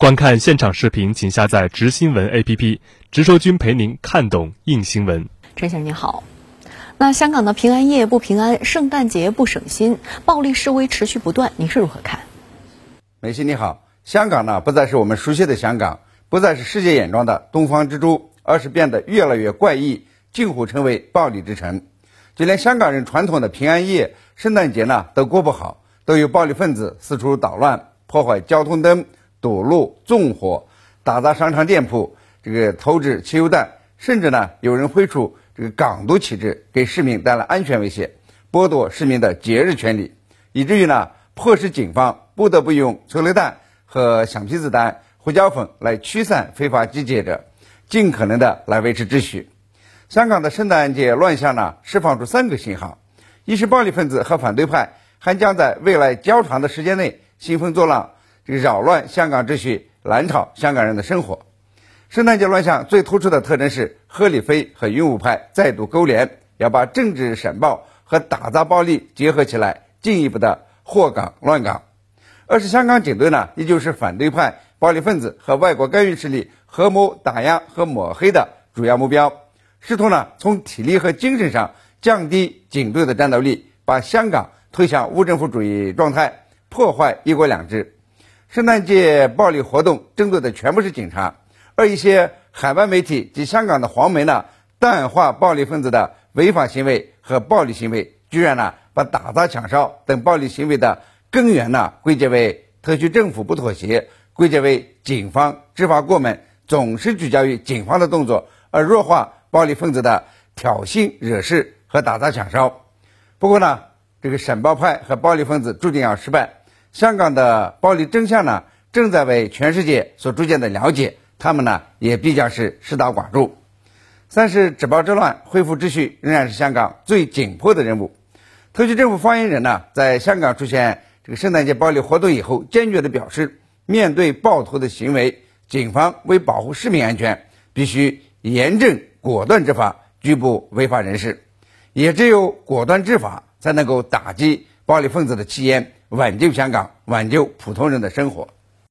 观看现场视频，请下载“直新闻 ”APP，直说君陪您看懂硬新闻。陈先生你好，那香港的平安夜不平安，圣诞节不省心，暴力示威持续不断，您是如何看？美心你好，香港呢不再是我们熟悉的香港，不再是世界眼中的东方之珠，而是变得越来越怪异，近乎成为暴力之城。就连香港人传统的平安夜、圣诞节呢都过不好，都有暴力分子四处捣乱，破坏交通灯。堵路、纵火、打砸商场店铺，这个投掷汽油弹，甚至呢有人挥出这个港独旗帜，给市民带来安全威胁，剥夺市民的节日权利，以至于呢迫使警方不得不用催泪弹和橡皮子弹、胡椒粉来驱散非法集结者，尽可能的来维持秩序。香港的圣诞节乱象呢，释放出三个信号：一是暴力分子和反对派还将在未来较长的时间内兴风作浪。扰乱香港秩序，拦吵香港人的生活。圣诞节乱象最突出的特征是，贺立飞和云武派再度勾连，要把政治审报和打砸暴力结合起来，进一步的祸港乱港。二是香港警队呢，依旧是反对派、暴力分子和外国干预势力合谋打压和抹黑的主要目标，试图呢从体力和精神上降低警队的战斗力，把香港推向无政府主义状态，破坏一国两制。圣诞节暴力活动针对的全部是警察，而一些海外媒体及香港的黄媒呢，淡化暴力分子的违法行为和暴力行为，居然呢把打砸抢烧等暴力行为的根源呢归结为特区政府不妥协，归结为警方执法过猛，总是聚焦于警方的动作，而弱化暴力分子的挑衅惹事和打砸抢烧。不过呢，这个审暴派和暴力分子注定要失败。香港的暴力真相呢，正在为全世界所逐渐的了解，他们呢也必将是视大寡助。三是止暴制乱、恢复秩序，仍然是香港最紧迫的任务。特区政府发言人呢，在香港出现这个圣诞节暴力活动以后，坚决的表示，面对暴徒的行为，警方为保护市民安全，必须严正果断执法，拘捕违法人士。也只有果断执法，才能够打击暴力分子的气焰。挽救香港，挽救普通人的生活。